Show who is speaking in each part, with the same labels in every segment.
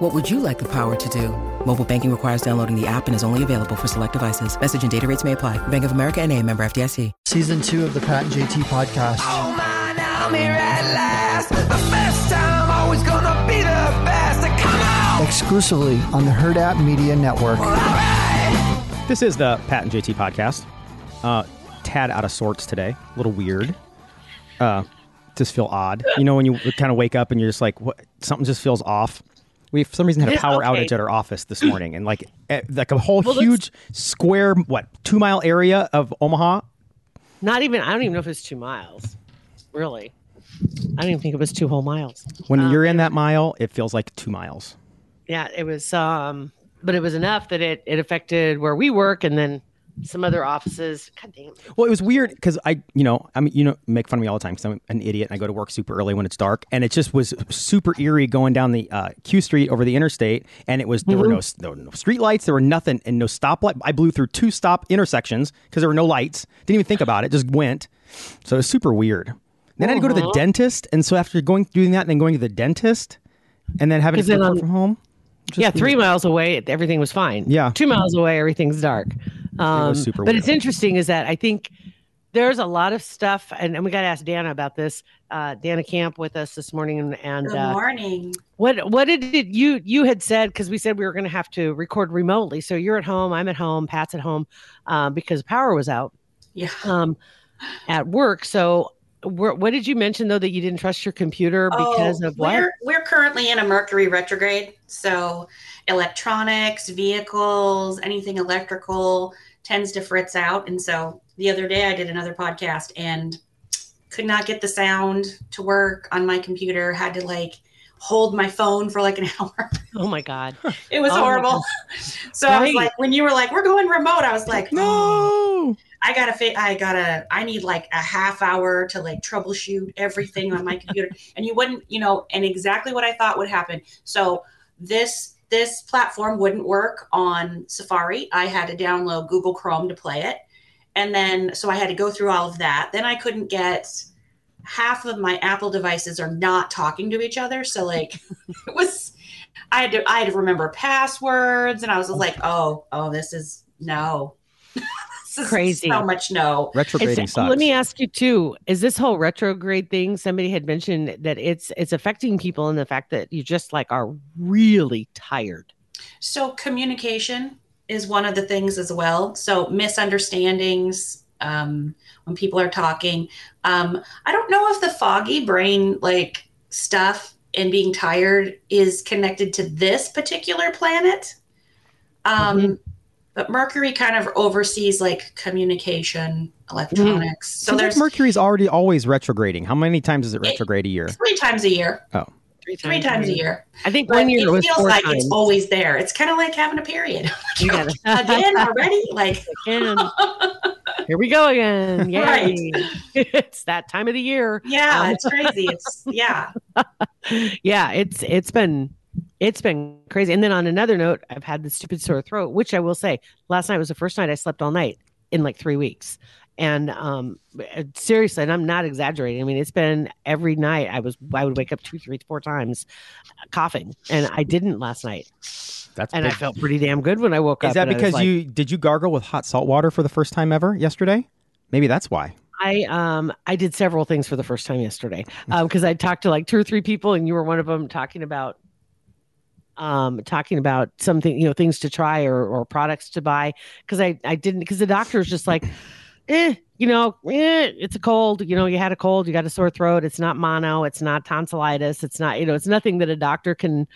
Speaker 1: What would you like the power to do? Mobile banking requires downloading the app and is only available for select devices. Message and data rates may apply. Bank of America and a member FDIC.
Speaker 2: Season two of the Pat and JT podcast.
Speaker 3: Oh man, I'm here at last. The best time, always gonna be the best. Come on!
Speaker 2: Exclusively on the Hurrdat Media Network.
Speaker 4: This is the Pat and JT podcast. Uh, tad out of sorts today. A little weird. Uh, just feel odd. You know when you kind of wake up and you're just like, what? Something just feels off. We for some reason had a power
Speaker 5: okay.
Speaker 4: outage at our office this morning, and like like a whole
Speaker 5: Well,
Speaker 4: huge square what two mile area of Omaha.
Speaker 5: Not even. I don't even know if it's two miles. Really, I don't even think it was two whole miles.
Speaker 4: When
Speaker 5: Um,
Speaker 4: you're in that mile, it feels like two miles.
Speaker 5: Yeah, it was. Um, but it was enough that it it affected where we work, and then some other offices. God damn.
Speaker 4: Well, it was weird because I, you know, I mean, you know, make fun of me all the time because I'm an idiot and I go to work super early when it's dark, and it just was super eerie going down the uh, Q Street over the interstate, and it was there were no no, no street lights, there were nothing, and no stoplight. I blew through two stop intersections because there were no lights. Didn't even think about it, just went. So it was super weird. Then I had to go to the dentist, and so after going doing that, and then going to the dentist, and then having to work
Speaker 5: on-
Speaker 4: from home. just
Speaker 5: Yeah,
Speaker 4: weird.
Speaker 5: three miles away, everything was fine.
Speaker 4: Yeah.
Speaker 5: two miles away, everything's dark. Um,
Speaker 4: super
Speaker 5: but it's interesting is that I think there's a lot of stuff, and, and we got to ask Dana about this. Uh, Dana Camp with us this morning, and, and
Speaker 6: Good
Speaker 5: uh,
Speaker 6: morning.
Speaker 5: What what did it, you you had said because we said we were going to have to record remotely. So you're at home, I'm at home, Pat's at home uh, because power was out
Speaker 6: Yeah.
Speaker 5: um, at work. So wh- what did you mention though that you didn't trust your computer oh, because
Speaker 6: Oh,
Speaker 5: of what?
Speaker 6: We're, we're currently in a Mercury retrograde. So electronics, vehicles, anything electrical tends to fritz out. And so the other day I did another podcast and could not get the sound to work on my computer. Had to like hold my phone for like an hour.
Speaker 5: Oh my god!
Speaker 6: It was
Speaker 5: Oh
Speaker 6: horrible. So I was like, when you were like, we're going remote, I was like, oh,
Speaker 4: No.
Speaker 6: I gotta fit. I gotta. I need like a half hour to like troubleshoot everything on my computer, and you wouldn't, you know, and exactly what I thought would happen. So this this platform wouldn't work on Safari. I had to download Google Chrome to play it, and then so I had to go through all of that. Then I couldn't get half of my Apple devices are not talking to each other. So like it was. I had to I had to remember passwords, and I was like, oh, oh, this is no. This is
Speaker 5: Crazy.
Speaker 6: So much no.
Speaker 4: Retrograding
Speaker 5: It's-
Speaker 4: sucks.
Speaker 5: let me ask you too: Is this whole retrograde thing? Somebody had mentioned that it's it's affecting people in the fact that you just like are really tired.
Speaker 6: So communication is one of the things as well. So misunderstandings um, when people are talking. Um, I don't know if the foggy brain like stuff and being tired is connected to this particular planet. Um, But Mercury kind of oversees like communication, electronics. So
Speaker 4: Seems like
Speaker 6: there's
Speaker 4: Mercury's already always retrograding. How many times is it retrograde a year?
Speaker 6: three times a year.
Speaker 4: Oh,
Speaker 6: Three times a year.
Speaker 5: I think
Speaker 6: But
Speaker 5: one year
Speaker 6: it
Speaker 5: it was
Speaker 6: feels
Speaker 5: four
Speaker 6: like
Speaker 5: times.
Speaker 6: it's always there. It's kind of like having a period.
Speaker 5: You
Speaker 6: Again already? Like
Speaker 5: Again. Here we go again. Yay.
Speaker 6: Right.
Speaker 5: it's that time of the year.
Speaker 6: Yeah,
Speaker 5: Um,
Speaker 6: it's crazy. It's yeah.
Speaker 5: yeah, it's it's been it's been crazy. And then on another note, I've had the stupid sore throat, which I will say, last night was the first night I slept all night in like three weeks. And um seriously, and I'm not exaggerating. I mean, it's been every night I was I would wake up two, three, four times coughing. And I didn't last night.
Speaker 4: that's
Speaker 5: And I felt pretty damn good when I woke up.
Speaker 4: Is that
Speaker 5: and I was
Speaker 4: because
Speaker 5: like-
Speaker 4: you did you gargle with hot salt water for the first time ever yesterday? Maybe that's why.
Speaker 5: I um I did several things for the first time yesterday um because I talked to like two or three people and you were one of them talking about um talking about something you know things to try or or products to buy because I I didn't because the doctor was just like eh you know eh, it's a cold you know you had a cold you got a sore throat it's not mono it's not tonsillitis it's not you know it's nothing that a doctor can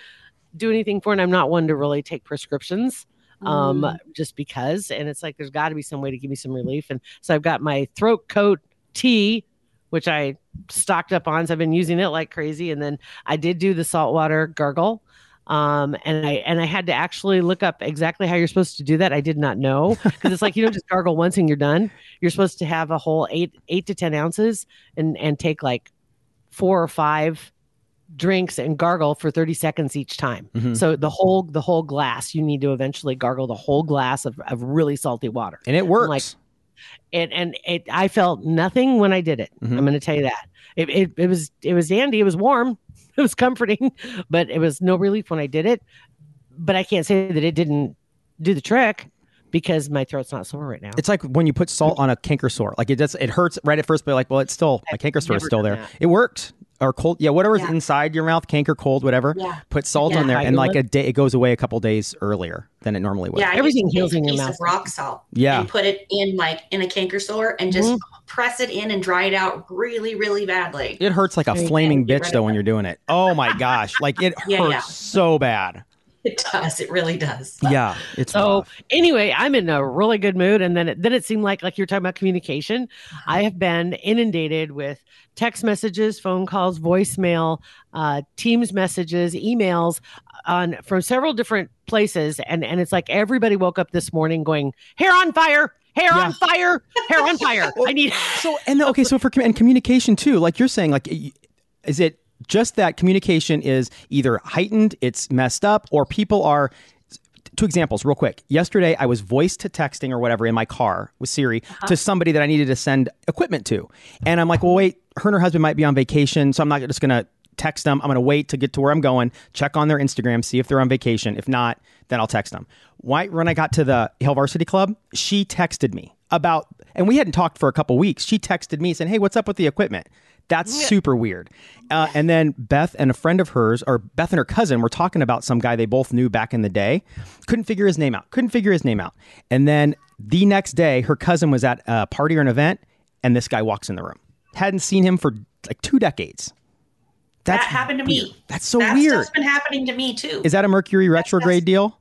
Speaker 5: do anything for and I'm not one to really take prescriptions um
Speaker 6: Mm.
Speaker 5: just because and it's like there's got to be some way to give me some relief and so i've got my throat coat tea which i stocked up on so i've been using it like crazy and then i did do the saltwater gargle Um, and I and I had to actually look up exactly how you're supposed to do that. I did not know because it's like you don't just gargle once and you're done. You're supposed to have a whole eight eight to ten ounces and and take like four or five drinks and gargle for 30 seconds each time.
Speaker 4: Mhm.
Speaker 5: So the whole the whole glass, you need to eventually gargle the whole glass of, of really salty water.
Speaker 4: and it works.
Speaker 5: like, And and it I felt nothing when I did it.
Speaker 4: Mhm.
Speaker 5: I'm gonna tell you that. It, it it was it was dandy, it was warm, it was comforting, but it was no relief when I did it. But I can't say that it didn't do the trick because my throat's not sore right now.
Speaker 4: It's like when you put salt on a canker sore. Like it does, it hurts right at first, but like, well, it's still my canker sore is still there.
Speaker 5: that.
Speaker 4: It worked. Or cold, yeah, whatever's
Speaker 6: Yeah.
Speaker 4: inside your mouth, canker, cold, whatever.
Speaker 6: Yeah.
Speaker 4: Put salt
Speaker 6: Yeah.
Speaker 4: on there,
Speaker 5: How
Speaker 4: and like
Speaker 5: look.
Speaker 4: a day, it goes away a couple days earlier than it normally would.
Speaker 6: Yeah,
Speaker 5: Everything heals in your mouth.
Speaker 6: Of rock salt.
Speaker 4: Yeah.
Speaker 6: And put it in like in a canker sore and just
Speaker 5: Mm-hmm.
Speaker 6: press it in and dry it out really, really badly.
Speaker 4: It hurts like a flaming bitch though when you're doing it. Oh my gosh, like it
Speaker 6: Yeah,
Speaker 4: hurts
Speaker 6: yeah.
Speaker 4: so bad.
Speaker 6: It does. It really does.
Speaker 4: Yeah, it's
Speaker 5: So
Speaker 4: rough.
Speaker 5: anyway, I'm in a really good mood, and then it, then it seemed like like you're talking about communication. I have been inundated with text messages, phone calls, voicemail, uh, Teams messages, emails on from several different places, and and it's like everybody woke up this morning going hair on fire, hair
Speaker 4: Yeah.
Speaker 5: on fire, hair on fire. I need
Speaker 4: So and the- okay, so for com- and communication too, like you're saying, like is it just that communication is either heightened, it's messed up, or people are two examples real quick. Yesterday I was voice to texting or whatever in my car with Siri uh-huh. to somebody that I needed to send equipment to. And I'm like, well wait, her and her husband might be on vacation, so I'm not just gonna text them. I'm gonna wait to get to where I'm going, check on their Instagram, see if they're on vacation. If not, then I'll text them. Why when I got to the Hill Varsity Club, she texted me about and we hadn't talked for a couple weeks. She texted me saying, Hey, what's up with the equipment? That's super weird. Uh, and then Beth and a friend of hers, or Beth and her cousin, were talking about some guy they both knew back in the day. Couldn't figure his name out. Couldn't figure his name out. And then the next day, her cousin was at a party or an event, and this guy walks in the room. Hadn't seen him for like two decades.
Speaker 6: that happened to
Speaker 4: weird.
Speaker 6: me.
Speaker 4: That's so weird.
Speaker 6: stuff's been happening to me too.
Speaker 4: Is that a Mercury retrograde deal?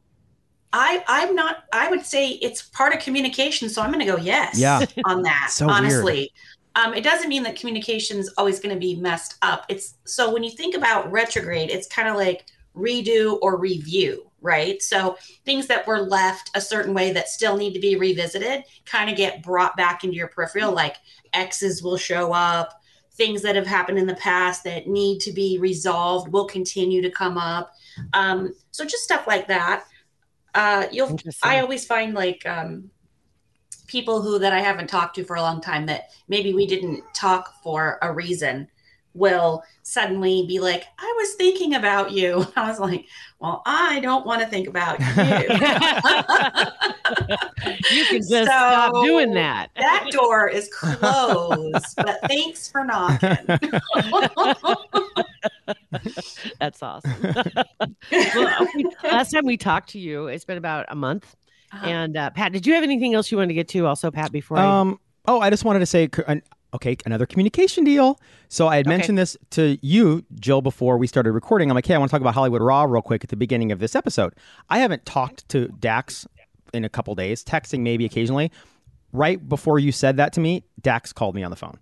Speaker 6: I I'm not. I would say it's part of communication, so I'm going to go yes.
Speaker 4: Yeah.
Speaker 6: on that.
Speaker 4: So weird.
Speaker 6: honestly, um, it doesn't mean that communication is always going to be messed up. It's so when you think about retrograde, it's kind of like redo or review, right? So things that were left a certain way that still need to be revisited kind of get brought back into your peripheral. Like X's will show up. Things that have happened in the past that need to be resolved will continue to come up. Um, so just stuff like that. Uh, you'll I always find like um, people who that I haven't talked to for a long time that maybe we didn't talk for a reason will suddenly be like, I was thinking about you. I was like, well, I don't want to think about you.
Speaker 5: you can just stop doing that.
Speaker 6: that door is closed, but thanks for knocking.
Speaker 5: That's awesome. well, last time we talked to you, it's been about a month.
Speaker 6: Uh-huh.
Speaker 5: And uh, Pat, did you have anything else you wanted to get to? Also, Pat, before I
Speaker 4: Um. Oh, I just wanted to say, okay, another communication deal. So I had
Speaker 5: Okay.
Speaker 4: mentioned this to you, Jill, before we started recording. I'm like, hey, I want to talk about Hollywood Raw real quick at the beginning of this episode. I haven't talked to Dax in a couple days, texting maybe occasionally. Right before you said that to me, Dax called me on the phone.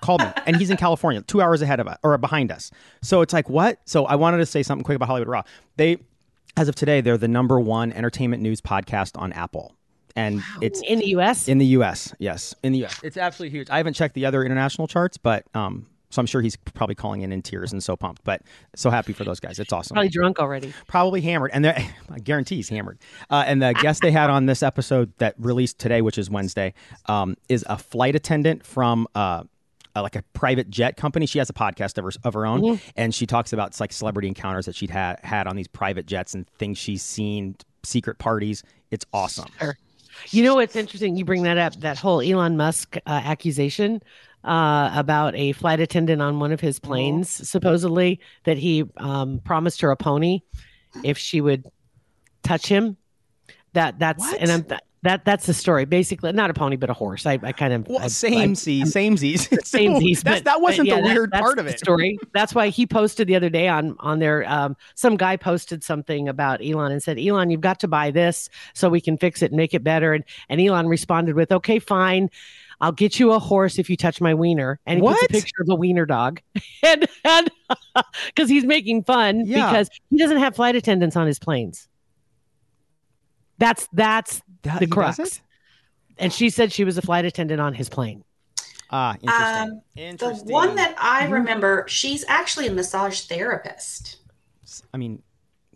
Speaker 4: Called me, and he's in California, two hours ahead of us or behind us. So it's like, what? So I wanted to say something quick about Hollywood Raw. They, as of today, they're the number one entertainment news podcast on Apple, and it's
Speaker 5: in the U.S.
Speaker 4: in the U.S., yes, in the U.S., it's absolutely huge. I haven't checked the other international charts, but um, so I'm sure he's probably calling in in tears and so pumped. But so happy for those guys. It's awesome.
Speaker 5: probably drunk already.
Speaker 4: Probably hammered, and they're I guarantee he's hammered. Uh, and the guest they had on this episode that released today, which is Wednesday, um, is a flight attendant from. Uh, uh, like a private jet company. She has a podcast of her, of her own, and she talks about like celebrity encounters that she'd had had on these private jets and things she's seen, secret parties. It's awesome.
Speaker 5: You know what's interesting? You bring that up. That whole Elon Musk uh, accusation uh, about a flight attendant on one of his planes, supposedly that he um, promised her a pony if she would touch him. That that's
Speaker 4: What?
Speaker 5: and I'm th- that that's the story. Basically, not a pony, but a horse. I, I kind of
Speaker 4: Well, same see, same Z's.
Speaker 5: same piece.
Speaker 4: That wasn't
Speaker 5: yeah,
Speaker 4: the
Speaker 5: that-
Speaker 4: weird part of it.
Speaker 5: Story. That's why he posted the other day on on there. Um, some guy posted something about Elon and said, "Elon, you've got to buy this so we can fix it and make it better." And and Elon responded with, "Okay, fine." I'll get you a horse if you touch my wiener. And he a picture of a wiener dog. and because he's making fun
Speaker 4: Yeah.
Speaker 5: because he doesn't have flight attendants on his planes. That's that's
Speaker 4: That-
Speaker 5: the
Speaker 4: he
Speaker 5: crux.
Speaker 4: doesn't?
Speaker 5: And she said she was a flight attendant on his plane.
Speaker 4: Ah, interesting.
Speaker 6: Um, the one that I remember, she's actually a massage therapist.
Speaker 4: I mean,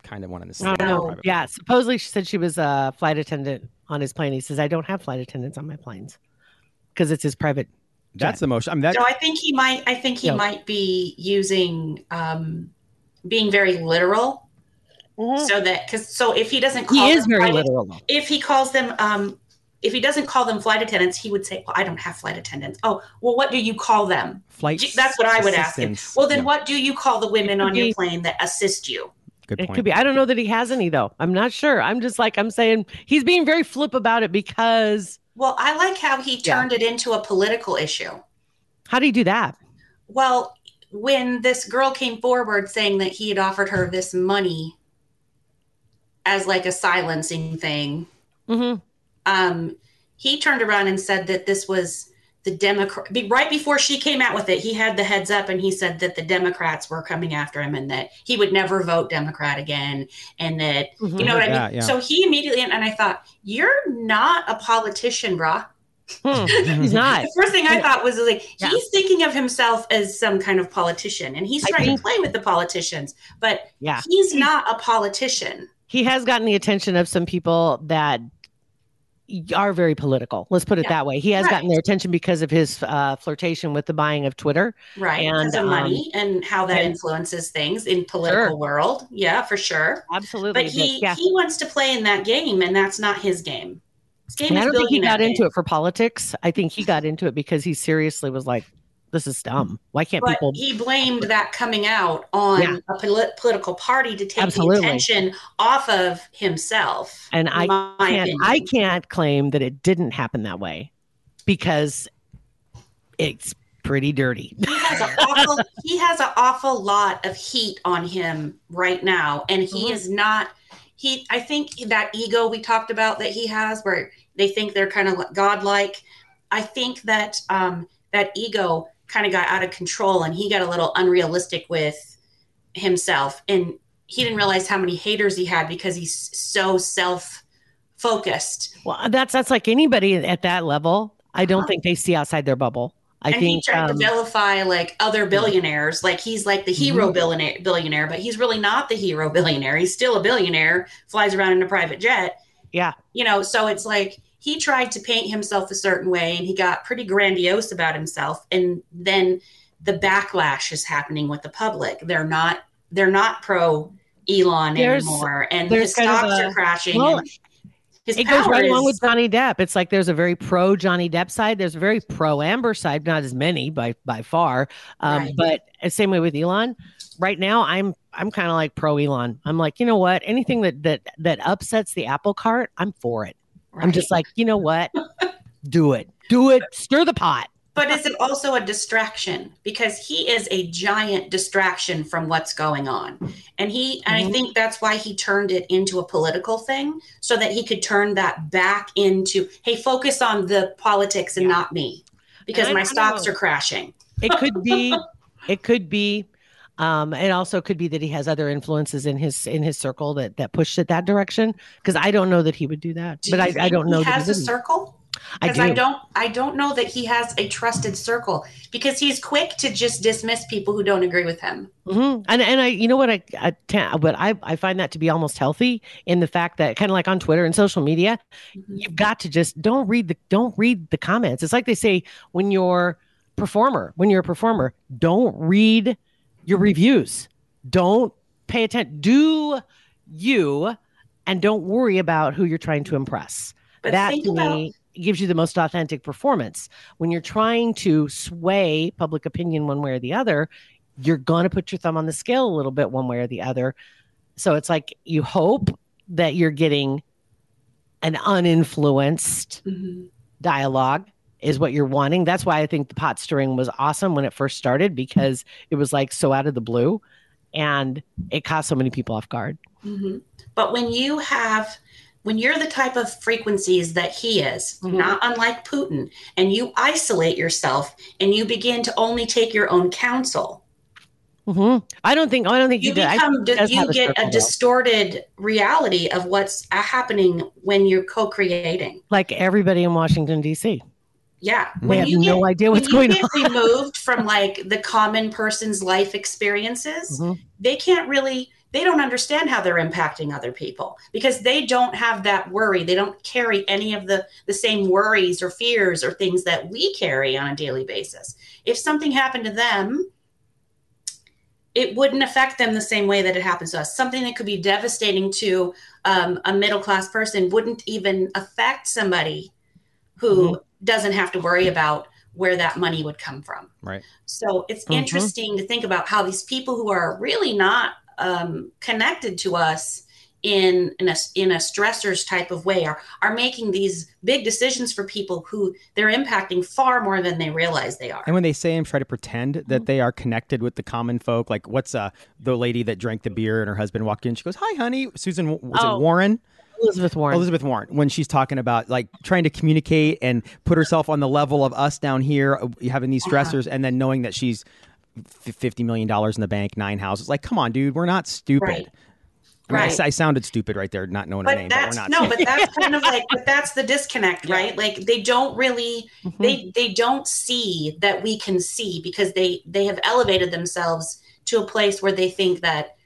Speaker 4: kind of one in the
Speaker 5: I
Speaker 4: same.
Speaker 5: don't know.
Speaker 4: private-
Speaker 5: Yeah, supposedly she said she was a flight attendant on his plane. He says, I don't have flight attendants on my planes because it's his private.
Speaker 4: That's the motion. I mean, that.
Speaker 6: So I think he might. I think he
Speaker 5: Yeah.
Speaker 6: might be using, um, being very literal, so that because so if he doesn't, call
Speaker 5: He is
Speaker 6: them
Speaker 5: very
Speaker 6: flight-
Speaker 5: literal. though.
Speaker 6: If he calls them, um, if he doesn't call them flight attendants, he would say, "Well, I don't have flight attendants." Oh, well, what do you call them?
Speaker 4: Flight.
Speaker 6: That's what I would ask him. Well, then
Speaker 4: Yeah,
Speaker 6: what do you call the women on
Speaker 5: could
Speaker 6: your plane that assist you?
Speaker 4: Good
Speaker 5: It
Speaker 4: point.
Speaker 5: could be. I don't know that he has any though. I'm not sure. I'm just like I'm saying he's being very flip about it because
Speaker 6: Well, I like how he
Speaker 5: Yeah.
Speaker 6: turned it into a political issue.
Speaker 5: how do you do that?
Speaker 6: Well, when this girl came forward saying that he had offered her this money as like a silencing thing,
Speaker 5: hmm
Speaker 6: um, he turned around and said that this was the Democrat. Be, right before she came out with it, he had the heads up and he said that the Democrats were coming after him and that he would never vote Democrat again, and that you know what I mean.
Speaker 4: Yeah, yeah.
Speaker 6: So he immediately and I thought, you're not a politician, brah.
Speaker 5: Hmm. He's not.
Speaker 6: The first thing I thought was like
Speaker 5: Yeah.
Speaker 6: he's thinking of himself as some kind of politician, and he's trying
Speaker 5: think-
Speaker 6: to play with the politicians, but
Speaker 5: Yeah.
Speaker 6: he's not a politician.
Speaker 5: He has gotten the attention of some people that are very political. Let's put it
Speaker 6: Yeah.
Speaker 5: that way. He has gotten their attention because of his uh, flirtation with the buying of Twitter.
Speaker 6: Right,
Speaker 5: And,
Speaker 6: because of
Speaker 5: um,
Speaker 6: money and how that
Speaker 5: and-
Speaker 6: influences things in political
Speaker 5: Sure.
Speaker 6: world. Yeah, for sure.
Speaker 5: Absolutely.
Speaker 6: But he
Speaker 5: yeah.
Speaker 6: he wants to play in that game, and that's not his game. His game
Speaker 5: I don't think he got into it for politics. I think he got into it because he seriously was like, "This is dumb. Why can't
Speaker 6: But
Speaker 5: people?"
Speaker 6: he blamed that coming out on
Speaker 5: Yeah.
Speaker 6: a polit- political party to take
Speaker 5: Absolutely.
Speaker 6: the attention off of himself.
Speaker 5: And I can't,
Speaker 6: opinion.
Speaker 5: I can't claim that it didn't happen that way because it's pretty dirty.
Speaker 6: he has an awful he has an awful lot of heat on him right now and he
Speaker 5: Mhm.
Speaker 6: is not he i think that ego we talked about that he has where they think they're kind of godlike i think that um that ego kind of got out of control and he got a little unrealistic with himself and he didn't realize how many haters he had because he's so self focused
Speaker 5: Well, that's that's like anybody at that level. I don't
Speaker 6: Uh-huh.
Speaker 5: think they see outside their bubble. I
Speaker 6: and he
Speaker 5: think
Speaker 6: tried
Speaker 5: um,
Speaker 6: to vilify like other billionaires, like he's like the hero billionaire, billionaire, but he's really not the hero billionaire. He's still a billionaire, flies around in a private jet.
Speaker 5: Yeah.
Speaker 6: You know, so it's like he tried to paint himself a certain way and he got pretty grandiose about himself. And then the backlash is happening with the public. They're not they're not pro Elon
Speaker 5: There's-
Speaker 6: anymore. And his stocks
Speaker 5: a,
Speaker 6: are crashing.
Speaker 5: well, it goes right along with Johnny Depp. It's like there's a very pro Johnny Depp side. There's a very pro Amber side, not as many by by far. Um,
Speaker 6: Right.
Speaker 5: But same way with Elon. Right now, I'm I'm kind of like pro Elon. I'm like, you know what? Anything that that that upsets the apple cart, I'm for it. I'm just like, you know what? Do it. Do it. Stir the pot.
Speaker 6: But is it also a distraction? Because he is a giant distraction from what's going on. And he and
Speaker 5: Mhm.
Speaker 6: I think that's why he turned it into a political thing so that he could turn that back into, hey, focus on the politics and not me. Because
Speaker 5: And
Speaker 6: my stocks
Speaker 5: know.
Speaker 6: are crashing.
Speaker 5: It could be. it could be. Um, it also could be that he has other influences in his in his circle that that push it that direction. Because I don't know that he would do that.
Speaker 6: Do
Speaker 5: but I, I don't know that.
Speaker 6: he has
Speaker 5: he
Speaker 6: a circle.
Speaker 5: I
Speaker 6: Because
Speaker 5: do.
Speaker 6: I, don't I don't know that he has a trusted circle because he's quick to just dismiss people who don't agree with him.
Speaker 5: hmm And and I, you know what I, I but I I find that to be almost healthy in the fact that kind of like on Twitter and social media,
Speaker 6: Mm-hmm.
Speaker 5: you've got to just don't read the don't read the comments. It's like they say when you're performer, when you're a performer, don't read your reviews. Don't pay attention. Do you, and don't worry about who you're trying to impress.
Speaker 6: But
Speaker 5: that to
Speaker 6: about
Speaker 5: me gives you the most authentic performance. When you're trying to sway public opinion one way or the other, you're going to put your thumb on the scale a little bit one way or the other. So it's like you hope that you're getting an uninfluenced
Speaker 6: Mhm.
Speaker 5: dialogue is what you're wanting. That's why I think the pot stirring was awesome when it first started because it was like so out of the blue and it caught so many people off guard.
Speaker 6: hmm But when you have when you're the type of frequencies that he is, not unlike Putin, and you isolate yourself and you begin to only take your own counsel,
Speaker 5: hmm I don't think. I don't think
Speaker 6: you
Speaker 5: did.
Speaker 6: Become
Speaker 5: think
Speaker 6: you get a
Speaker 5: though.
Speaker 6: distorted reality of what's uh, happening when you're co-creating.
Speaker 5: like everybody in Washington D.C.
Speaker 6: Yeah,
Speaker 5: They have no idea what's going
Speaker 6: you get removed from like the common person's life experiences,
Speaker 5: Mhm.
Speaker 6: they can't really. They don't understand how they're impacting other people because they don't have that worry. They don't carry any of the the same worries or fears or things that we carry on a daily basis. If something happened to them, it wouldn't affect them the same way that it happens to us. Something that could be devastating to um, a middle class person wouldn't even affect somebody who doesn't have to worry about where that money would come from.
Speaker 4: Right.
Speaker 6: So it's
Speaker 5: Mhm.
Speaker 6: interesting to think about how these people who are really not um, connected to us in in a in a stressors type of way are are making these big decisions for people who they're impacting far more than they realize they are.
Speaker 4: And when they say and try to pretend that they are connected with the common folk, like what's uh the lady that drank the beer and her husband walked in, she goes, "Hi, honey." Susan was
Speaker 5: Oh.
Speaker 4: it Warren?
Speaker 5: Elizabeth Warren.
Speaker 4: Elizabeth Warren, when she's talking about like trying to communicate and put herself on the level of us down here, uh, having these stressors, and then knowing that she's fifty million dollars in the bank, nine houses. Like, come on, dude, we're not stupid.
Speaker 6: Right.
Speaker 4: I, mean, I
Speaker 6: Right.
Speaker 4: s- I sounded stupid right there, not knowing her
Speaker 6: but
Speaker 4: name, but we're
Speaker 6: that's
Speaker 4: not.
Speaker 6: no but that's kind of like but that's the disconnect right like they don't really
Speaker 5: Mm-hmm.
Speaker 6: they they don't see that we can see because they they have elevated themselves to a place where they think that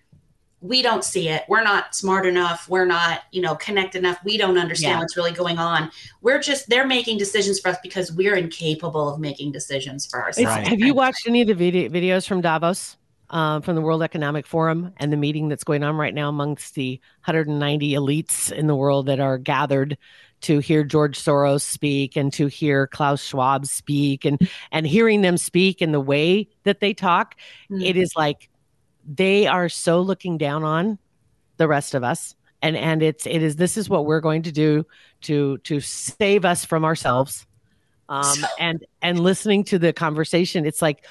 Speaker 6: we don't see it. We're not smart enough. We're not you know connect enough. We don't understand
Speaker 5: Yeah.
Speaker 6: what's really going on. We're just they're making decisions for us because we're incapable of making decisions for
Speaker 5: It's-
Speaker 6: ourselves
Speaker 5: Have you watched any of the video, videos from Davos, um, from the World Economic Forum, and the meeting that's going on right now amongst the 190 elites in the world that are gathered to hear George Soros speak and to hear Klaus Schwab speak and and hearing them speak and the way that they talk,
Speaker 6: Mm.
Speaker 5: it is like they are so looking down on the rest of us. And and it's it is this is what we're going to do to to save us from ourselves. Um, and and listening to the conversation it's like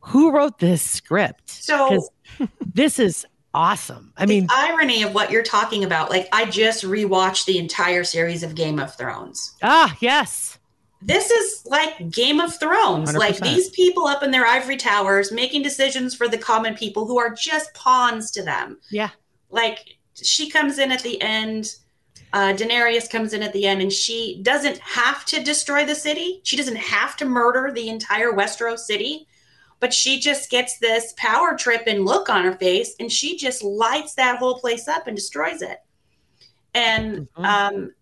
Speaker 5: who wrote this script?
Speaker 6: So-
Speaker 5: this is awesome. I mean
Speaker 6: the irony of what you're talking about like i just rewatched the entire series of game of thrones.
Speaker 5: Ah yes
Speaker 6: this is like Game of Thrones. Like
Speaker 4: 100%.
Speaker 6: these people up in their ivory towers making decisions for the common people who are just pawns to them.
Speaker 5: yeah
Speaker 6: Like she comes in at the end, uh, Daenerys comes in at the end, and she doesn't have to destroy the city. She doesn't have to murder the entire Westeros city, but she just gets this power trip and look on her face, and she just lights that whole place up and destroys it. And
Speaker 5: Mhm.
Speaker 6: um,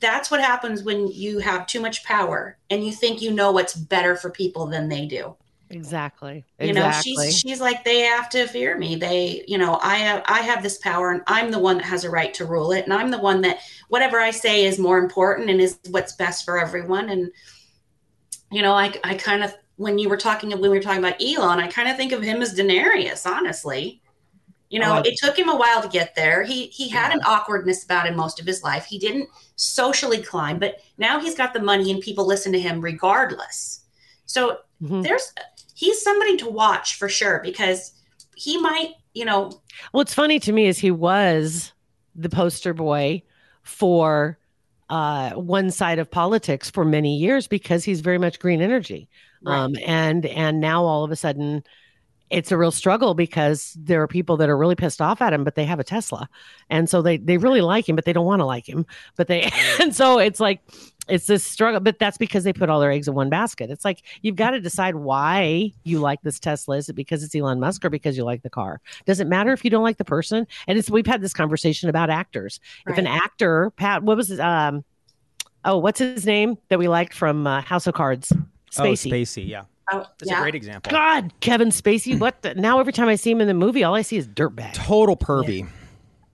Speaker 6: that's what happens when you have too much power and you think you know what's better for people than they do.
Speaker 5: Exactly.
Speaker 6: You know
Speaker 5: exactly.
Speaker 6: she's she's like they have to fear me. They you know i have i have this power and i'm the one that has a right to rule it. And i'm the one that whatever i say is more important and is what's best for everyone. And you know i i kind of when you were talking when we were talking about elon i kind of think of him as daenerys honestly you know it took him a while to get there. He he had an awkwardness about him most of his life. He didn't socially climb but now he's got the money and people listen to him regardless. So
Speaker 5: Mhm.
Speaker 6: there's he's somebody to watch for sure because he might you know
Speaker 5: what's funny to me is he was the poster boy for uh, one side of politics for many years because he's very much green energy.
Speaker 6: Right.
Speaker 5: um, and and now all of a sudden it's a real struggle because there are people that are really pissed off at him but they have a tesla. And so they they really like him but they don't want to like him. But they and so it's like it's this struggle but that's because they put all their eggs in one basket. It's like you've got to decide why you like this tesla. Is it because it's elon musk or because you like the car? Does it matter if you don't like the person? And it's we've had this conversation about actors. If an actor pat what was his um oh what's his name that we liked from uh, house of cards? Spacey.
Speaker 4: Oh, Spacey, yeah.
Speaker 6: Oh,
Speaker 4: That's
Speaker 6: yeah.
Speaker 4: a great example.
Speaker 5: God, Kevin Spacey. What the, now? Every time I see him in the movie, all I see is dirtbag.
Speaker 4: Total pervy.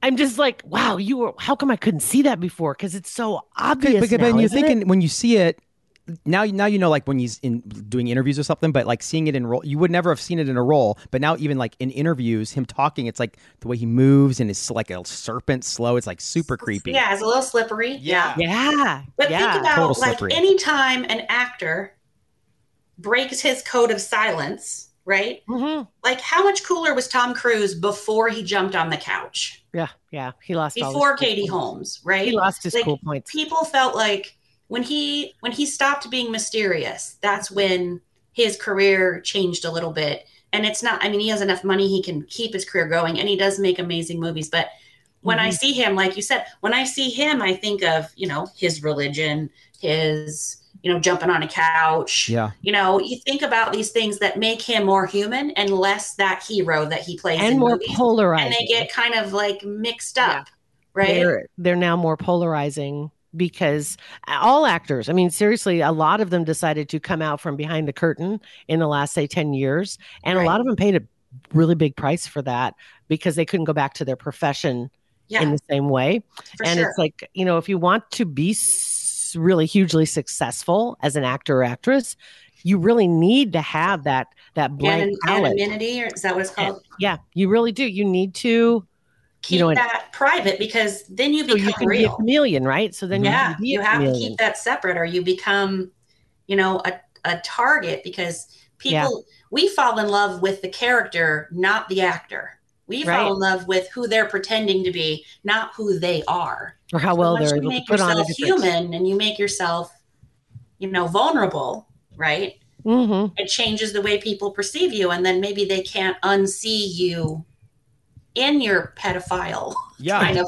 Speaker 5: I'm just like, wow, you were. How come I couldn't see that before? Because it's so obvious.
Speaker 4: Because
Speaker 5: now,
Speaker 4: when you're
Speaker 5: isn't it?
Speaker 4: thinking when you see it now, now you know like when he's in doing interviews or something, but like seeing it in role, you would never have seen it in a role. But now even like in interviews, him talking, it's like the way he moves and it's like a serpent slow. It's like super creepy.
Speaker 6: yeah it's a little slippery yeah,
Speaker 5: yeah,
Speaker 6: but
Speaker 5: yeah.
Speaker 6: think about
Speaker 4: Total
Speaker 6: like
Speaker 4: slippery.
Speaker 6: anytime an actor breaks his code of silence right?
Speaker 5: Mhm.
Speaker 6: Like, how much cooler was Tom Cruise before he jumped on the couch?
Speaker 5: Yeah, yeah. He lost all his
Speaker 6: Before
Speaker 5: cool
Speaker 6: Katie
Speaker 5: points.
Speaker 6: Holmes, right?
Speaker 5: He lost his
Speaker 6: Like,
Speaker 5: cool points.
Speaker 6: people felt like when he when he stopped being mysterious that's when his career changed a little bit and it's not i mean he has enough money he can keep his career going and he does make amazing movies but when i
Speaker 5: Mhm.
Speaker 6: see him like you said when i see him i think of you know his religion his you know jumping on a couch.
Speaker 4: Yeah.
Speaker 6: you know you think about these things that make him more human and less that hero that he plays
Speaker 5: and
Speaker 6: in
Speaker 5: more
Speaker 6: movies.
Speaker 5: Polarizing.
Speaker 6: and they get kind of like mixed up right?
Speaker 5: They're they're now more polarizing because all actors, I mean, seriously, a lot of them decided to come out from behind the curtain in the last say ten years, and a lot of them paid a really big price for that because they couldn't go back to their profession
Speaker 6: yeah.
Speaker 5: in the same way.
Speaker 6: for
Speaker 5: and
Speaker 6: sure.
Speaker 5: it's like you know, if you want to be really hugely successful as an actor or actress, you really need to have that that blank palette.
Speaker 6: anonymity or is that what it's called
Speaker 5: Yeah, you really do. You need to
Speaker 6: keep
Speaker 5: know, and-
Speaker 6: that private because then you
Speaker 5: so
Speaker 6: become
Speaker 5: you can be a
Speaker 6: real.
Speaker 5: chameleon, right? So then
Speaker 6: yeah,
Speaker 5: you
Speaker 6: you have to keep that separate, or you become, you know, a, a target because people
Speaker 5: Yeah.
Speaker 6: we fall in love with the character, not the actor. We
Speaker 5: Right.
Speaker 6: fall in love with who they're pretending to be, not who they are.
Speaker 5: Or how
Speaker 6: So
Speaker 5: well
Speaker 6: once
Speaker 5: they're
Speaker 6: you
Speaker 5: able to
Speaker 6: make
Speaker 5: put on a
Speaker 6: yourself human and you make yourself, you know, vulnerable, right?
Speaker 5: hmm
Speaker 6: it changes the way people perceive you and then maybe they can't unsee you in your pedophile
Speaker 4: Yeah.
Speaker 6: kind of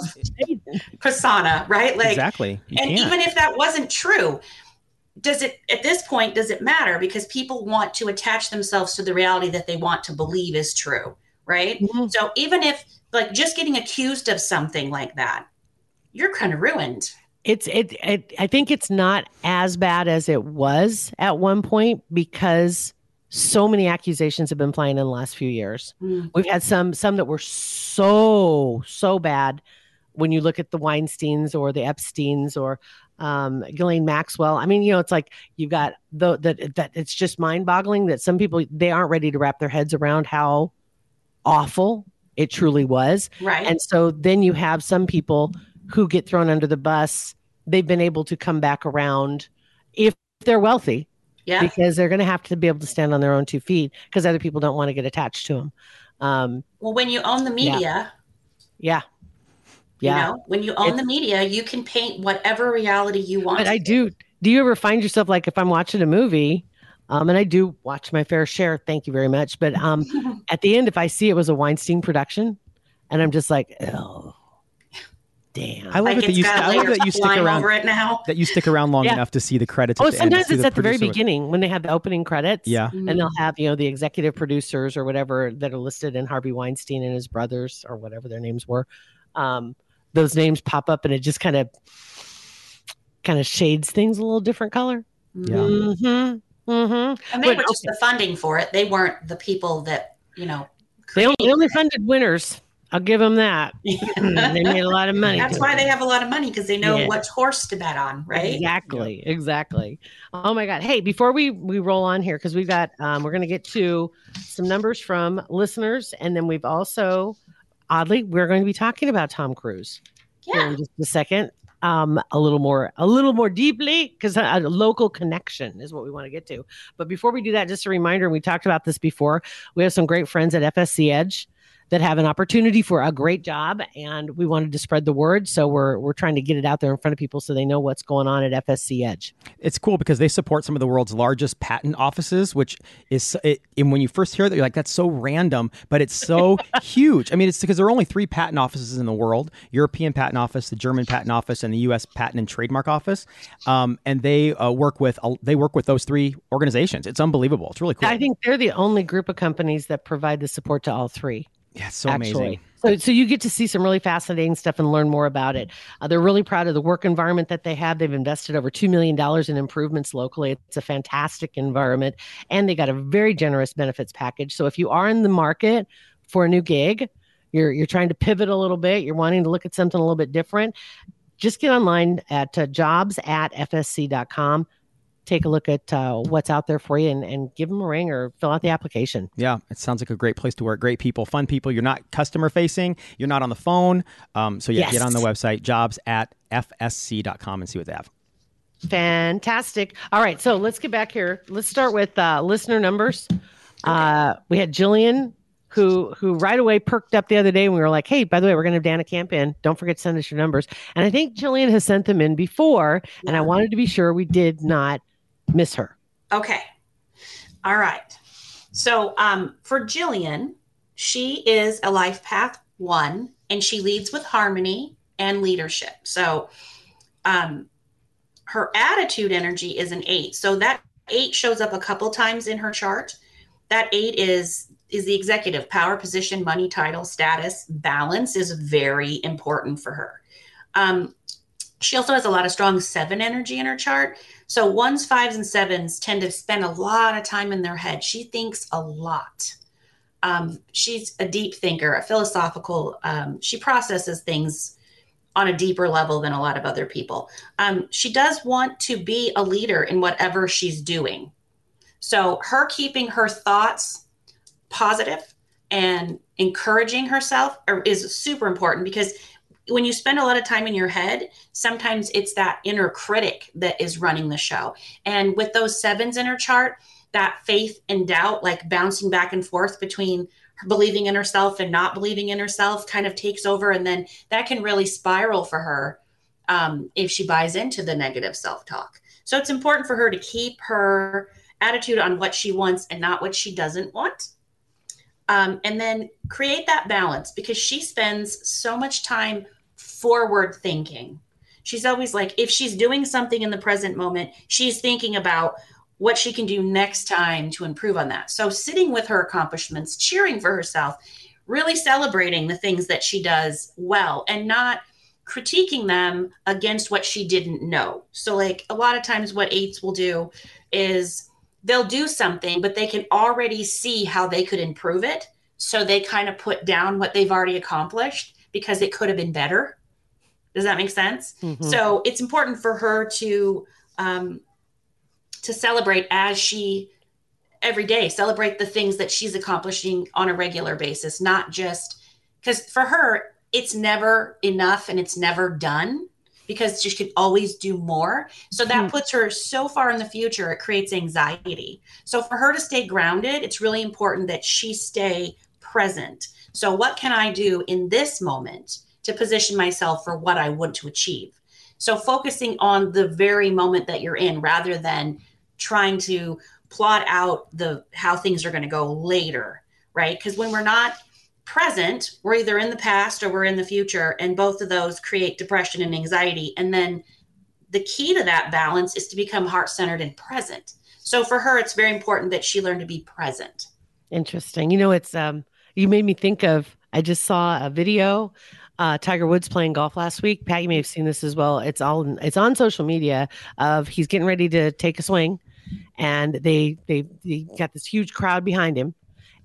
Speaker 6: persona right like
Speaker 4: exactly. You
Speaker 6: and
Speaker 4: can't.
Speaker 6: even if that wasn't true does it at this point does it matter because people want to attach themselves to the reality that they want to believe is true right
Speaker 5: Mhm.
Speaker 6: so even if like just getting accused of something like that you're kind of ruined
Speaker 5: It's it, it. I think it's not as bad as it was at one point because so many accusations have been flying in the last few years.
Speaker 6: Mm.
Speaker 5: We've had some some that were so so bad when you look at the Weinstein's or the Epstein's or um, Ghislaine Maxwell. I mean, you know, it's like you've got the that that it's just mind boggling that some people they aren't ready to wrap their heads around how awful it truly was.
Speaker 6: right
Speaker 5: And so then you have some people who get thrown under the bus. They've been able to come back around if they're wealthy
Speaker 6: yeah
Speaker 5: because they're going to have to be able to stand on their own two feet because other people don't want to get attached to them. Um,
Speaker 6: well when you own the media
Speaker 5: yeah. Yeah.
Speaker 6: You know, when you own the media, you can paint whatever reality you want.
Speaker 5: But I do. Do you ever find yourself like if I'm watching a movie, um, and I do watch my fair share. Thank you very much. But um, at the end, if I see it was a Weinstein production, and I'm just like, oh, damn.
Speaker 4: I love
Speaker 6: like
Speaker 4: it that you.
Speaker 6: got a
Speaker 4: I love that you stick around.
Speaker 6: over it now.
Speaker 4: That you stick around long
Speaker 5: Yeah.
Speaker 4: enough to see the credits.
Speaker 5: oh,
Speaker 4: at the end,
Speaker 5: sometimes
Speaker 4: see
Speaker 5: it's
Speaker 4: the
Speaker 5: at the very beginning when they have the opening credits.
Speaker 4: Yeah.
Speaker 5: and they'll have you know the executive producers or whatever that are listed in Harvey Weinstein and his brothers or whatever their names were. Um, those names pop up and it just kind of kind of shades things a little different color.
Speaker 4: Yeah.
Speaker 5: Mm-hmm. Mm-hmm.
Speaker 6: And they
Speaker 5: But,
Speaker 6: were just the funding for it. They weren't the people that, you know,
Speaker 5: They only, they only funded winners. I'll give them that. they made a lot of money.
Speaker 6: That's why they have a lot of money because they know
Speaker 5: Yeah.
Speaker 6: what's horse to bet on, right?
Speaker 5: Exactly. Exactly. Oh my God. Hey, before we we roll on here, because we've got um, we're gonna get to some numbers from listeners, and then we've also oddly we're going to be talking about Tom Cruise
Speaker 6: Yeah.
Speaker 5: in just a second. Um, a little more, a little more deeply, because a, a local connection is what we want to get to. But before we do that, just a reminder, and we talked about this before. We have some great friends at FSC Edge that have an opportunity for a great job and we wanted to spread the word so we're we're trying to get it out there in front of people so they know what's going on at FSC Edge.
Speaker 4: It's cool because they support some of the world's largest patent offices, which is, it, and when you first hear that, you're like, that's so random, but it's so huge. I mean, it's because there are only three patent offices in the world European Patent Office, the German Patent Office, and the U.S. Patent and Trademark Office. Um, and they uh, work with they work with those three organizations. It's unbelievable. It's really cool.
Speaker 5: I think they're the only group of companies that provide the support to all three.
Speaker 4: Yeah, so
Speaker 5: actually.
Speaker 4: amazing.
Speaker 5: So, so you get to see some really fascinating stuff and learn more about it. Uh, they're really proud of the work environment that they have. They've invested over $2 million in improvements locally. It's a fantastic environment, and they got a very generous benefits package. So, if you are in the market for a new gig, you're, you're trying to pivot a little bit, you're wanting to look at something a little bit different, just get online at uh, jobs at fsc.com. Take a look at uh, what's out there for you and, and give them a ring or fill out the application.
Speaker 4: Yeah, it sounds like a great place to work. Great people, fun people. You're not customer facing. You're not on the phone. Um, so yeah,
Speaker 5: Yes.
Speaker 4: get on the website jobs at fsc.com and see what they have.
Speaker 5: Fantastic. All right, so let's get back here. Let's start with uh, listener numbers. Uh, we had Jillian who who right away perked up the other day and we were like, hey, by the way, we're gonna have Dana Camp in. Don't forget to send us your numbers. And I think Jillian has sent them in before, and I wanted to be sure we did not miss her.
Speaker 6: Okay. All right. So um, for Jillian, she is a life path one, and she leads with harmony and leadership. So um, her attitude energy is an eight. So that eight shows up a couple times in her chart. That eight is is the executive power position, money, title, status, balance is very important for her. Um, she also has a lot of strong seven energy in her chart. So ones, fives, and sevens tend to spend a lot of time in their head. She thinks a lot. Um, she's a deep thinker, a philosophical. Um, she processes things on a deeper level than a lot of other people. Um, she does want to be a leader in whatever she's doing. So her keeping her thoughts positive and encouraging herself is super important because when you spend a lot of time in your head, sometimes it's that inner critic that is running the show. And with those sevens in her chart, that faith and doubt, like bouncing back and forth between believing in herself and not believing in herself, kind of takes over. And then that can really spiral for her um, if she buys into the negative self talk. So it's important for her to keep her attitude on what she wants and not what she doesn't want. Um, and then create that balance because she spends so much time forward thinking. She's always like, if she's doing something in the present moment, she's thinking about what she can do next time to improve on that. So, sitting with her accomplishments, cheering for herself, really celebrating the things that she does well, and not critiquing them against what she didn't know. So, like a lot of times, what eights will do is they'll do something, but they can already see how they could improve it. So they kind of put down what they've already accomplished because it could have been better. Does that make sense? Mm-hmm. So it's important for her to um, to celebrate as she every day celebrate the things that she's accomplishing on a regular basis, not just because for her it's never enough and it's never done because she could always do more. So that mm-hmm. puts her so far in the future, it creates anxiety. So for her to stay grounded, it's really important that she stay present. So, what can I do in this moment to position myself for what I want to achieve? So, focusing on the very moment that you're in rather than trying to plot out the how things are going to go later, right? Because when we're not present, we're either in the past or we're in the future. And both of those create depression and anxiety. And then the key to that balance is to become heart centered and present. So for her, it's very important that she learn to be present.
Speaker 5: Interesting. You know, it's, um, you made me think of, I just saw a video uh, Tiger Woods playing golf last week. Pat, you may have seen this as well. It's all it's on social media of he's getting ready to take a swing, and they they they got this huge crowd behind him,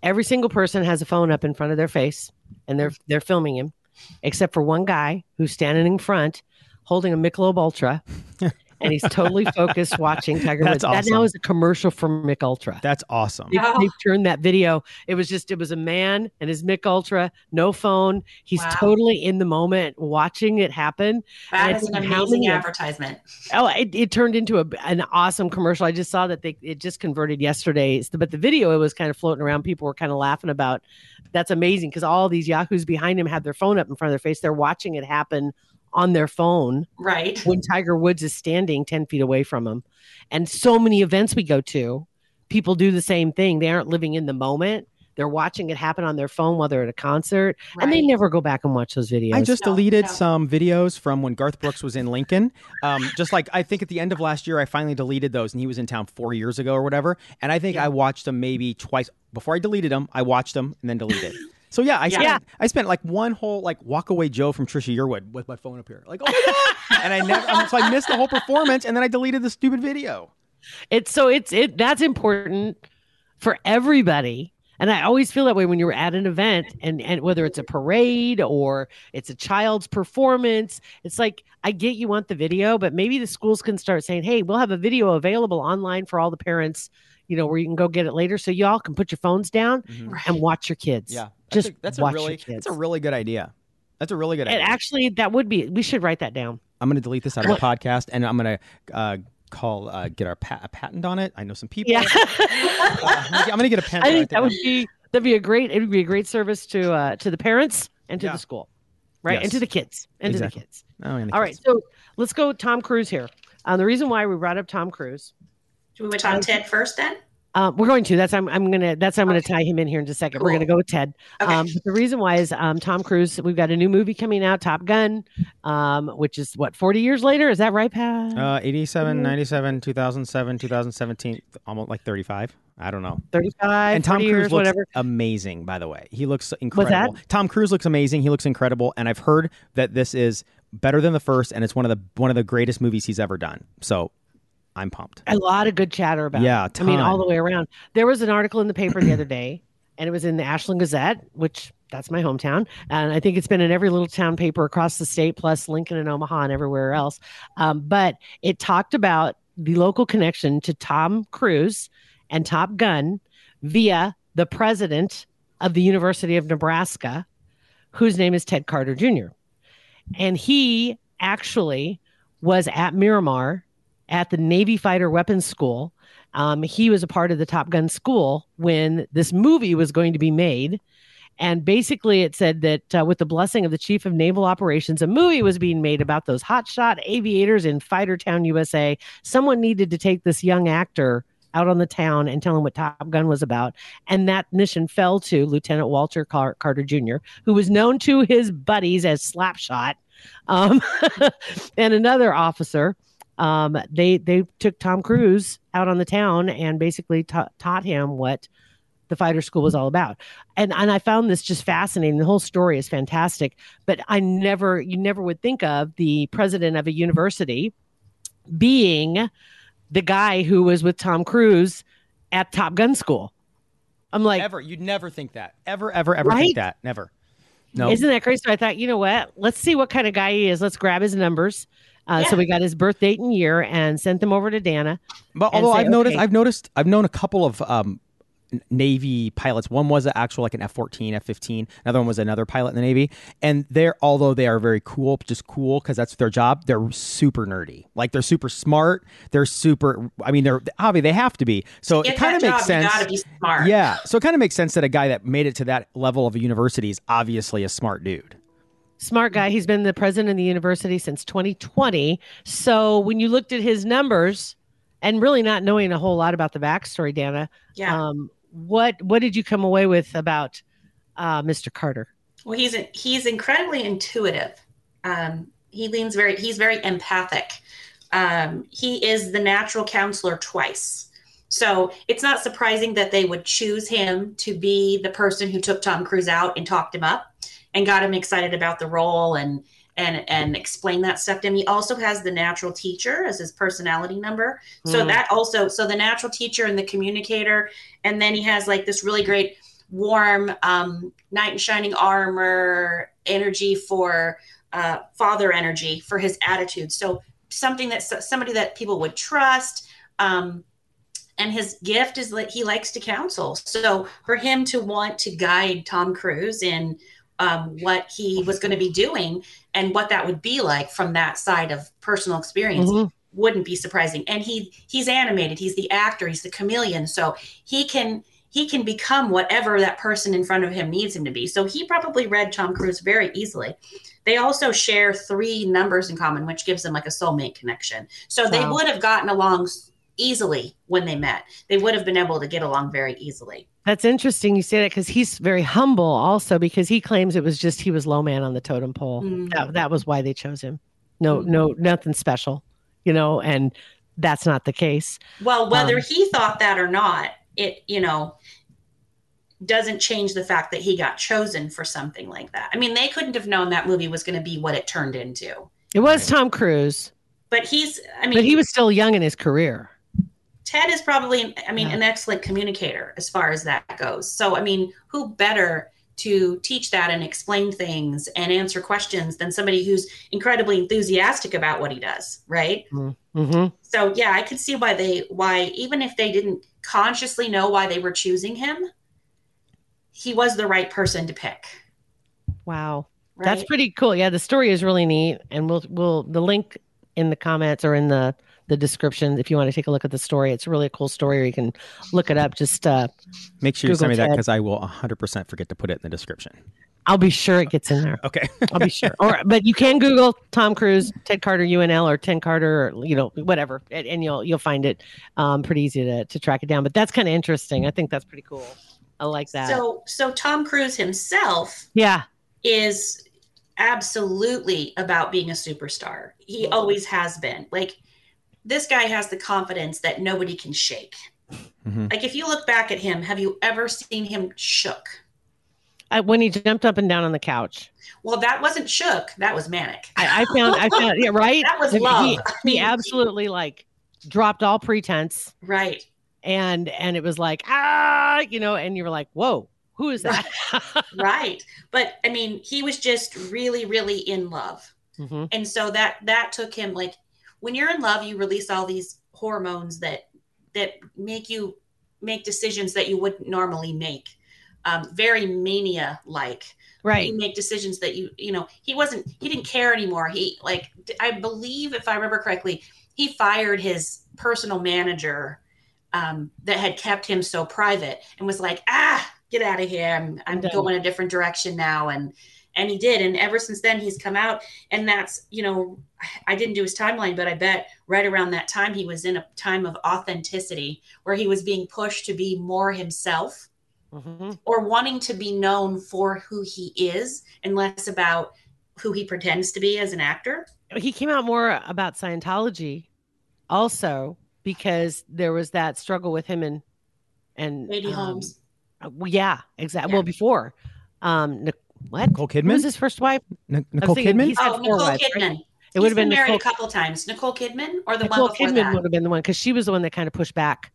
Speaker 5: Every single person has a phone up in front of their face and they're they're filming him, except for one guy who's standing in front holding a Michelob Ultra. and he's totally focused watching Tiger Woods. Awesome. That now is a commercial for Mich Ultra.
Speaker 4: That's awesome.
Speaker 5: They, have turned that video. It was just it was a man and his Mich Ultra, no phone. He's wow. totally in the moment, watching it happen.
Speaker 6: That is an amazing advertisement.
Speaker 5: Oh, it, it turned into a, an awesome commercial. I just saw that they it just converted yesterday, but the video it was kind of floating around. People were kind of laughing about. That's amazing because all these yahoos behind him had their phone up in front of their face. They're watching it happen on their phone
Speaker 6: right
Speaker 5: when tiger woods is standing 10 feet away from them. and so many events we go to people do the same thing they aren't living in the moment they're watching it happen on their phone while they're at a concert right. and they never go back and watch those videos
Speaker 4: i just no, deleted no. some videos from when garth brooks was in lincoln um, just like i think at the end of last year i finally deleted those and he was in town four years ago or whatever and i think yeah. i watched them maybe twice before i deleted them i watched them and then deleted So yeah, I spent I spent like one whole like walk away Joe from Trisha Yearwood with my phone up here. Like, oh my god. and I never so I missed the whole performance and then I deleted the stupid video.
Speaker 5: It's so it's it that's important for everybody. And I always feel that way when you're at an event and, and whether it's a parade or it's a child's performance, it's like I get you want the video, but maybe the schools can start saying, Hey, we'll have a video available online for all the parents you know, where you can go get it later. So y'all can put your phones down mm-hmm. and watch your kids.
Speaker 4: Yeah.
Speaker 5: That's Just
Speaker 4: a, that's
Speaker 5: watch
Speaker 4: a really
Speaker 5: your kids.
Speaker 4: that's a really good idea. That's a really good idea.
Speaker 5: And actually, that would be. We should write that down.
Speaker 4: I'm going to delete this out of the podcast, and I'm going to uh, call uh, get our pa- a patent on it. I know some people.
Speaker 5: Yeah.
Speaker 4: Uh, I'm, gonna get, I'm gonna get a pen.
Speaker 5: I think
Speaker 4: write
Speaker 5: that would be that'd be a great it would be a great service to uh to the parents and to
Speaker 4: Yeah.
Speaker 5: the school. Right? And to the kids. And to the kids.
Speaker 4: Oh, and the
Speaker 5: All right.
Speaker 4: kids.
Speaker 5: So let's go Tom Cruise here. Um, the reason why we brought up Tom Cruise
Speaker 6: Do we want to talk Ted first then?
Speaker 5: Um, we're going to. That's I'm. I'm gonna. That's I'm gonna
Speaker 6: Okay.
Speaker 5: tie him in here in just a second. We're gonna go with Ted.
Speaker 6: Okay.
Speaker 5: Um, but the reason why is um, Tom Cruise. We've got a new movie coming out, Top Gun, um, which is what 40 years later. Is that right, Pat?
Speaker 4: Uh, 87,
Speaker 5: Mhm.
Speaker 4: 97, 2007, 2017, almost like 35. I don't know.
Speaker 5: 35,
Speaker 4: and Tom Cruise
Speaker 5: years,
Speaker 4: looks
Speaker 5: whatever.
Speaker 4: amazing, by the way. He looks
Speaker 5: that?
Speaker 4: incredible. Tom Cruise looks amazing. He looks incredible, and I've heard that this is better than the first, and it's one of the one of the greatest movies he's ever done. So, I'm pumped.
Speaker 5: A lot of good chatter about.
Speaker 4: Yeah,
Speaker 5: it. I mean, all the way around. There was an article in the paper the other day, and it was in the Ashland Gazette, which that's my hometown, and I think it's been in every little town paper across the state, plus Lincoln and Omaha and everywhere else. Um, but it talked about the local connection to Tom Cruise and Top Gun via the president of the University of Nebraska, whose name is Ted Carter Jr. And he actually was at Miramar at the Navy Fighter Weapons School. Um, he was a part of the Top Gun school when this movie was going to be made. And basically, it said that uh, with the blessing of the chief of naval operations, a movie was being made about those hotshot aviators in Fighter Town, USA. Someone needed to take this young actor out on the town and tell him what Top Gun was about. And that mission fell to Lieutenant Walter Car- Carter Jr., who was known to his buddies as Slapshot, um, and another officer. Um, they they took Tom Cruise out on the town and basically ta- taught him what the fighter school was all about. And and I found this just fascinating. The whole story is fantastic, but I never you never would think of the president of a university being the guy who was with Tom Cruise at Top Gun school. I'm like,
Speaker 4: ever, you'd never think that. Ever, ever, ever
Speaker 5: Right?
Speaker 4: think that. Never. No.
Speaker 5: Isn't that crazy? So I thought, you know what? Let's see what kind of guy he is. Let's grab his numbers. Uh, So we got his birth date and year and sent them over to Dana.
Speaker 4: But
Speaker 5: and
Speaker 4: although
Speaker 5: say,
Speaker 4: I've noticed. I've noticed, I've known a couple of um, Navy pilots. One was an actual like an F fourteen, F fifteen. Another one was another pilot in the Navy. And they're although they are very cool, just cool because that's their job. They're super nerdy. Like they're super smart. They're super. I mean, they're obviously they have to be. So
Speaker 6: Get
Speaker 4: it kind of makes
Speaker 6: job,
Speaker 4: sense.
Speaker 6: You gotta be smart.
Speaker 4: Yeah. So it kind of makes sense that a guy that made it to that level of a university is obviously a smart dude.
Speaker 5: Smart guy. He's been the president of the university since 2020. So when you looked at his numbers and really not knowing a whole lot about the backstory, Dana,
Speaker 6: Yeah.
Speaker 5: um, what what did you come away with about uh, Mr. Carter?
Speaker 6: Well, he's he's incredibly intuitive. Um, he leans very. He's very empathic. Um, he is the natural counselor twice. So it's not surprising that they would choose him to be the person who took Tom Cruise out and talked him up and got him excited about the role and and and explain that stuff to him. He also has the natural teacher as his personality number. So
Speaker 5: Mm.
Speaker 6: that also so the natural teacher and the communicator, and then he has like this really great warm um, knight in shining armor energy for uh, father energy for his attitude. So something that somebody that people would trust. Um, and his gift is that he likes to counsel. So for him to want to guide Tom Cruise in um, what he was going to be doing and what that would be like from that side of personal experience
Speaker 5: Mhm.
Speaker 6: wouldn't be surprising. And he he's animated. He's the actor. He's the chameleon. So he can he can become whatever that person in front of him needs him to be. So he probably read Tom Cruise very easily. They also share three numbers in common, which gives them like a soulmate connection. So they would have gotten along easily when they met. They would have been able to get along very easily.
Speaker 5: That's interesting you say that because he's very humble also because he claims it was just he was low man on the totem pole.
Speaker 6: Mm.
Speaker 5: That, that was why they chose him. No,
Speaker 6: Mhm.
Speaker 5: no, nothing special, you know, and that's not the case.
Speaker 6: Well, whether
Speaker 5: Um,
Speaker 6: he thought that or not, it, you know, doesn't change the fact that he got chosen for something like that. I mean, they couldn't have known that movie was going to be what it turned into.
Speaker 5: It was Tom Cruise,
Speaker 6: But he's, I mean,
Speaker 5: but he was still young in his career.
Speaker 6: Ted is probably, I mean,
Speaker 5: Yeah.
Speaker 6: an excellent communicator as far as that goes. So, I mean, who better to teach that and explain things and answer questions than somebody who's incredibly enthusiastic about what he does, right?
Speaker 5: Mm-hmm.
Speaker 6: So, yeah, I could see why they, why, even if they didn't consciously know why they were choosing him, he was the right person to pick.
Speaker 5: Wow.
Speaker 6: Right?
Speaker 5: That's pretty cool. Yeah, the story is really neat, and we'll we'll the link in the comments or in the the description if you want to take a look at the story. It's really a cool story. Or you can look it up. Just uh,
Speaker 4: Make sure you
Speaker 5: Google
Speaker 4: send me that because I will 100% forget to put it in the description.
Speaker 5: I'll be sure it gets in there.
Speaker 4: Okay.
Speaker 5: I'll be sure. Or but you can Google Tom Cruise, Ted Carter, UNL, or Ted Carter, or you know whatever, and, and you'll you'll find it. Um, pretty easy to to track it down. But that's kind of interesting. I think that's pretty cool. I like that.
Speaker 6: So so Tom Cruise himself
Speaker 5: yeah,
Speaker 6: is absolutely about being a superstar. He always has been. Like this guy has the confidence that nobody can shake.
Speaker 4: Mhm.
Speaker 6: Like if you look back at him, have you ever seen him shook?
Speaker 5: I, when he jumped up and down on the couch,
Speaker 6: Well, that wasn't shook. That was manic.
Speaker 5: I, I found I found yeah right.
Speaker 6: That was
Speaker 5: He-
Speaker 6: love.
Speaker 5: He, he absolutely like dropped all pretense,
Speaker 6: right.
Speaker 5: and and it was like ah, you know, and you were like, whoa, who is that?
Speaker 6: right but i mean he was just really really in love
Speaker 5: Mhm.
Speaker 6: and so that that took him like when you're in love you release all these hormones that that make you make decisions that you wouldn't normally make. Um, very mania like
Speaker 5: Right.
Speaker 6: you make decisions that you you know he wasn't he didn't care anymore. He like i believe if i remember correctly he fired his personal manager um, that had kept him so private and was like ah get out of here. I'm, I'm
Speaker 5: I'm
Speaker 6: going a different direction now. And and he did and ever since then he's come out and that's you know i didn't do his timeline but i bet right around that time he was in a time of authenticity where he was being pushed to be more himself
Speaker 5: Mhm.
Speaker 6: or wanting to be known for who he is and less about who he pretends to be as an actor.
Speaker 5: he came out more about Scientology also because there was that struggle with him and and
Speaker 6: Katie
Speaker 5: um,
Speaker 6: Holmes.
Speaker 5: yeah, exactly.
Speaker 6: Yeah.
Speaker 5: Well, before um what?
Speaker 4: Nicole
Speaker 5: Who was his first wife?
Speaker 4: N- Nicole
Speaker 5: thinking
Speaker 4: Kidman?
Speaker 5: he's- had
Speaker 6: Oh,
Speaker 5: four
Speaker 6: Nicole
Speaker 5: wives, right?
Speaker 6: Kidman.
Speaker 5: It would have been
Speaker 6: been married
Speaker 5: Nicole,
Speaker 6: a couple times. Nicole Kidman or the
Speaker 5: Nicole
Speaker 6: one before
Speaker 5: Kidman
Speaker 6: that.
Speaker 5: would have been the one because she was the one that kind of pushed back.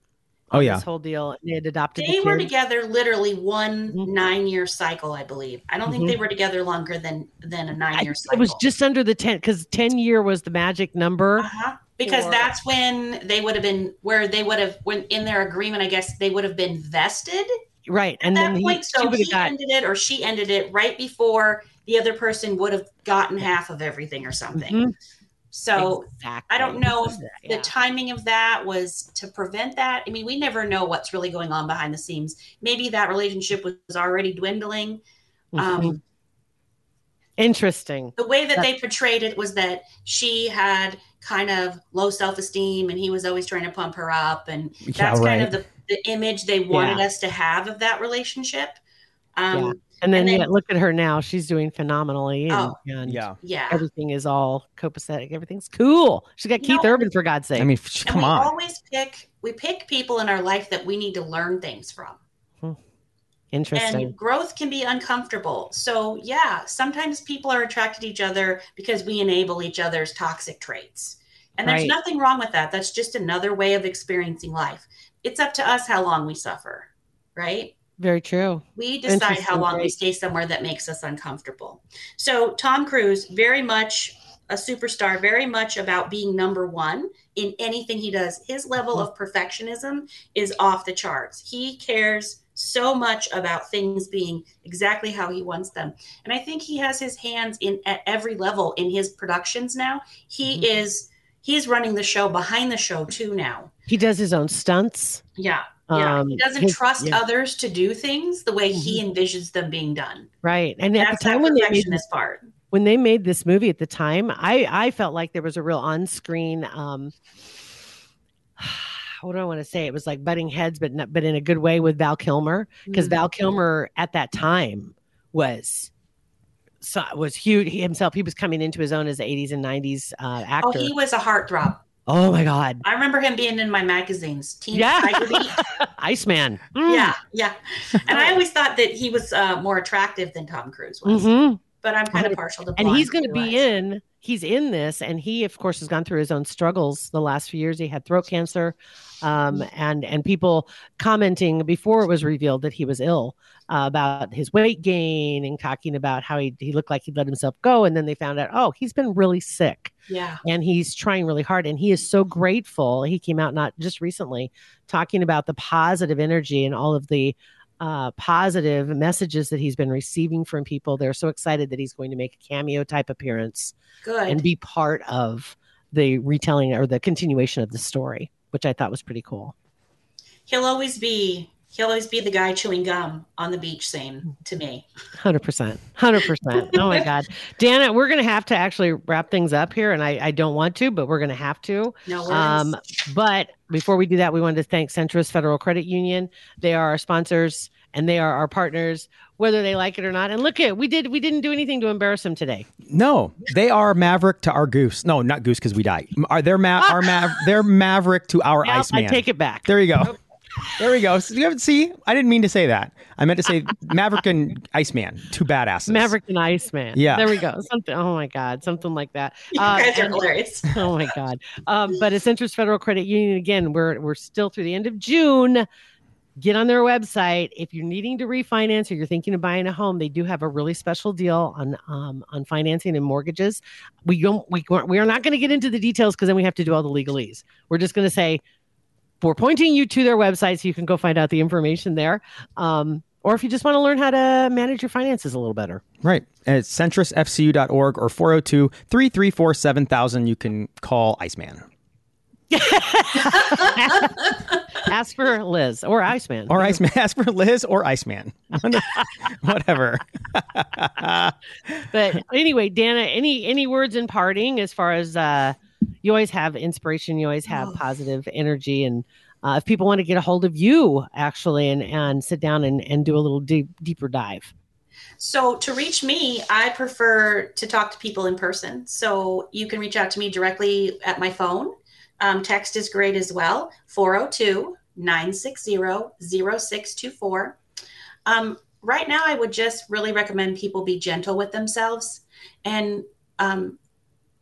Speaker 4: Oh, yeah.
Speaker 5: this whole deal. They had adopted.
Speaker 6: They
Speaker 5: the
Speaker 6: were together literally one
Speaker 5: Mhm.
Speaker 6: nine-year cycle, I believe. I don't think
Speaker 5: Mhm.
Speaker 6: they were together longer than than a
Speaker 5: I-
Speaker 6: nine-year cycle.
Speaker 5: It was just under the ten because ten year was the magic number.
Speaker 6: Uh-huh. Because
Speaker 5: Or-
Speaker 6: that's when they would have been where they would have when in their agreement, I guess they would have been vested
Speaker 5: Right, and
Speaker 6: that
Speaker 5: then he,
Speaker 6: point.
Speaker 5: she
Speaker 6: So he
Speaker 5: got
Speaker 6: ended it or she ended it right before the other person would have gotten half of everything or something.
Speaker 5: Mhm.
Speaker 6: So
Speaker 5: exactly.
Speaker 6: I don't know if
Speaker 5: Yeah.
Speaker 6: the timing of that was to prevent that. I mean, we never know what's really going on behind the scenes. Maybe that relationship was already dwindling. Um,
Speaker 5: Mhm. Interesting.
Speaker 6: the way that they portrayed it was that she had kind of low self-esteem and he was always trying to pump her up and
Speaker 4: Yeah,
Speaker 6: that's kind of the, the image they wanted us to have of that relationship um
Speaker 5: And then,
Speaker 6: And then-
Speaker 5: yeah, look at her now; she's doing phenomenally, and,
Speaker 6: Oh,
Speaker 5: and
Speaker 4: Yeah.
Speaker 6: yeah
Speaker 5: everything is all copacetic. Everything's cool. She's got
Speaker 6: You
Speaker 5: Keith
Speaker 6: know,
Speaker 5: Urban for God's sake.
Speaker 4: I mean,
Speaker 6: and
Speaker 4: come
Speaker 6: we
Speaker 4: on.
Speaker 6: always pick we pick people in our life that we need to learn things from
Speaker 5: Interesting.
Speaker 6: and growth can be uncomfortable so yeah sometimes people are attracted to each other because we enable each other's toxic traits and there's
Speaker 5: Right.
Speaker 6: nothing wrong with that that's just another way of experiencing life it's up to us how long we suffer right?
Speaker 5: Very true.
Speaker 6: we decide how long we stay somewhere that makes us uncomfortable. So tom cruise very much a superstar very much about being number one in anything he does. His level of perfectionism is off the charts. He cares so much about things being exactly how he wants them. And i think he has his hands in at every level in his productions now. He
Speaker 5: Mhm.
Speaker 6: is he's running the show behind the show too now
Speaker 5: He does his own stunts.
Speaker 6: yeah yeah
Speaker 5: Um,
Speaker 6: he doesn't
Speaker 5: his-
Speaker 6: trust
Speaker 5: yeah.
Speaker 6: others to do things the way he envisions them being done
Speaker 5: Right. And at the time when they made
Speaker 6: perfectionist part
Speaker 5: when they made this movie at the time, I I felt like there was a real on-screen um what do I want to say? It was like butting heads, but not, but in a good way with Val Kilmer because
Speaker 6: Mm-hmm.
Speaker 5: Val Kilmer at that time was so, was huge he himself. He was coming into his own as the 80s and 90s uh,
Speaker 6: oh he was a heartthrob
Speaker 5: Oh my God,
Speaker 6: i remember him being in my magazines teen
Speaker 5: Yeah. Iceman. Mm.
Speaker 6: yeah yeah and i always thought that he was uh, more attractive than tom cruise was
Speaker 5: Mhm.
Speaker 6: But i'm kind of partial to
Speaker 5: and he's going to be in he's in this and he of course has gone through his own struggles the last few years. He had throat cancer um,
Speaker 6: Mm-hmm.
Speaker 5: and and people commenting before it was revealed that he was ill uh, about his weight gain and talking about how he, he looked like he'd let himself go and then they found out oh he's been really sick.
Speaker 6: Yeah.
Speaker 5: And he's trying really hard and he is so grateful. He came out not just recently talking about the positive energy and all of the uh, positive messages that he's been receiving from people they're so excited that he's going to make a cameo type appearance
Speaker 6: good
Speaker 5: and be part of the retelling or the continuation of the story, which I thought was pretty cool.
Speaker 6: He'll always be he'll always be the guy chewing gum on the beach saying to me.
Speaker 5: Hundred percent, hundred percent. Oh my God, Dana, we're gonna have to actually wrap things up here, and I, I don't want to, but we're gonna have to.
Speaker 6: No worries.
Speaker 5: Um, but before we do that, we wanted to thank Centrus Federal Credit Union. They are our sponsors and they are our partners, whether they like it or not. And look at we did we didn't do anything to embarrass them today.
Speaker 4: No, they are Maverick to our Goose. No, not Goose because we die. Are they're ma- our Mav- they're Maverick to our
Speaker 5: ice
Speaker 4: man.
Speaker 5: I take it back.
Speaker 4: There you go. There we go. So you have, see, I didn't mean to say that. I meant to say Maverick and Iceman, two badasses.
Speaker 5: Maverick and Iceman.
Speaker 4: Yeah.
Speaker 5: There we go. Something. Oh my God. Something like that.
Speaker 6: You
Speaker 5: Uh,
Speaker 6: guys are
Speaker 5: and-
Speaker 6: hilarious.
Speaker 5: oh my God. Um, but it's Centrus Federal Credit Union again. We're we're still through the end of June. Get on their website if you're needing to refinance or you're thinking of buying a home. They do have a really special deal on um, on financing and mortgages. We don't we we are not going to get into the details because then we have to do all the legalese. We're just going to say we're pointing you to their website so you can go find out the information there. Um, or if you just want to learn how to manage your finances a little better.
Speaker 4: Right. And it's centrusfcu.org or 402 334 7000. You can call Iceman
Speaker 5: Ask for Liz or Iceman.
Speaker 4: or Iceman. Ask for Liz or Iceman. Whatever.
Speaker 5: but anyway, Dana, any any words in parting as far as uh you always have inspiration, you always have
Speaker 6: Oh.
Speaker 5: positive energy and uh, if people want to get a hold of you actually and and sit down and, and do a little deep, deeper dive.
Speaker 6: So to reach me, I prefer to talk to people in person. So you can reach out to me directly at my phone. Um, text is great as well 402 960 0624. Um, right now, I would just really recommend people be gentle with themselves. And um,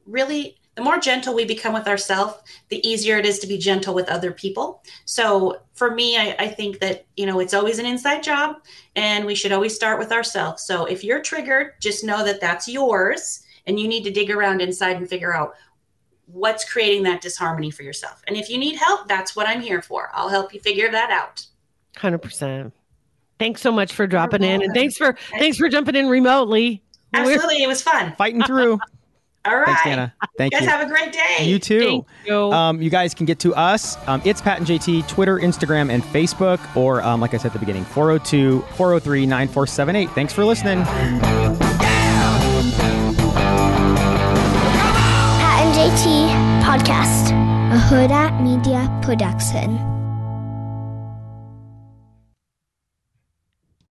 Speaker 6: really, the more gentle we become with ourselves, the easier it is to be gentle with other people. So for me, I, I think that, you know, it's always an inside job and we should always start with ourselves. So if you're triggered, just know that that's yours and you need to dig around inside and figure out what's creating that disharmony for yourself. And if you need help, that's what I'm here for. I'll help you figure that out.
Speaker 5: Hundred percent. Thanks so much for dropping in and thanks for thanks for jumping in remotely. We're-
Speaker 6: Absolutely. It was fun.
Speaker 4: Fighting through.
Speaker 6: All right.
Speaker 4: Thanks, Dana. Thank
Speaker 6: you guys
Speaker 4: you.
Speaker 6: have a great day.
Speaker 4: You too.
Speaker 5: Thank you.
Speaker 4: Um, you guys can get to us. Um, it's Pat and JT, Twitter, Instagram, and Facebook, or um, like I said at the beginning, 402 403 9478. Thanks for listening.
Speaker 7: Pat and JT Podcast, a Hurrdat Media Production.